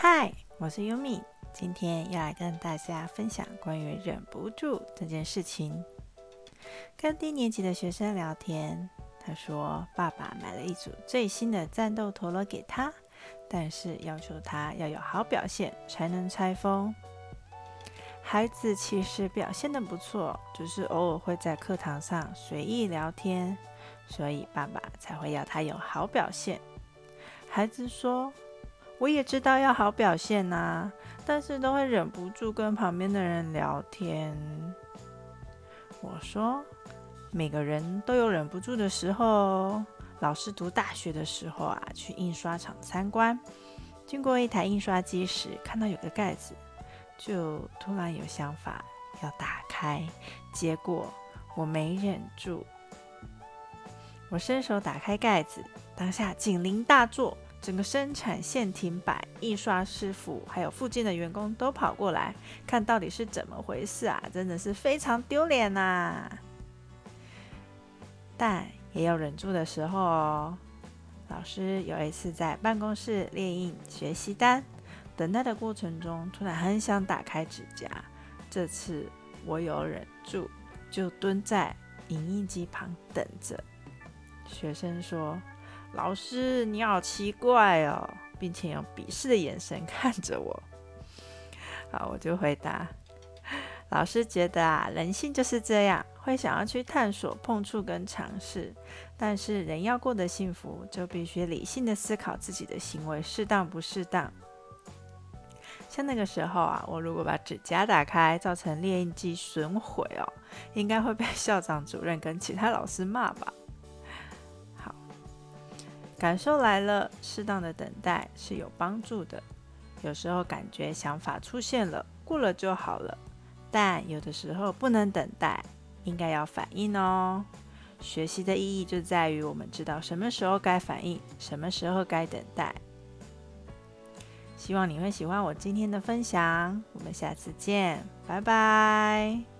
嗨，我是优米，今天要来跟大家分享关于忍不住这件事情。跟低年级的学生聊天，他说爸爸买了一组最新的战斗陀螺给他，但是要求他要有好表现才能拆封。孩子其实表现的不错，只是偶尔会在课堂上随意聊天，所以爸爸才会要他有好表现。孩子说：“我也知道要好表现呐，但是都会忍不住跟旁边的人聊天。”我说：“每个人都有忍不住的时候。老师读大学的时候啊，去印刷厂参观，经过一台印刷机时，看到有个盖子。”就突然有想法要打开，结果我没忍住，我伸手打开盖子，当下警铃大作，整个生产线停摆，印刷师傅还有附近的员工都跑过来看到底是怎么回事啊！真的是非常丢脸呐，但也有忍住的时候哦。老师有一次在办公室列印学习单。等待的过程中，突然很想打开指甲。这次我有忍住，就蹲在影印机旁等着。学生说：“老师，你好奇怪哦，并且用鄙视的眼神看着我。”好，我就回答：“老师觉得啊，人性就是这样，会想要去探索、碰触跟尝试。但是人要过得幸福，就必须理性的思考自己的行为适当不适当。”像那个时候啊，我如果把指甲打开，造成列印机损毁哦，应该会被校长主任跟其他老师骂吧。感受来了，适当的等待是有帮助的。有时候感觉想法出现了，过了就好了。但有的时候不能等待，应该要反应哦。学习的意义就在于我们知道什么时候该反应，什么时候该等待。希望你会喜欢我今天的分享，我们下次见，拜拜。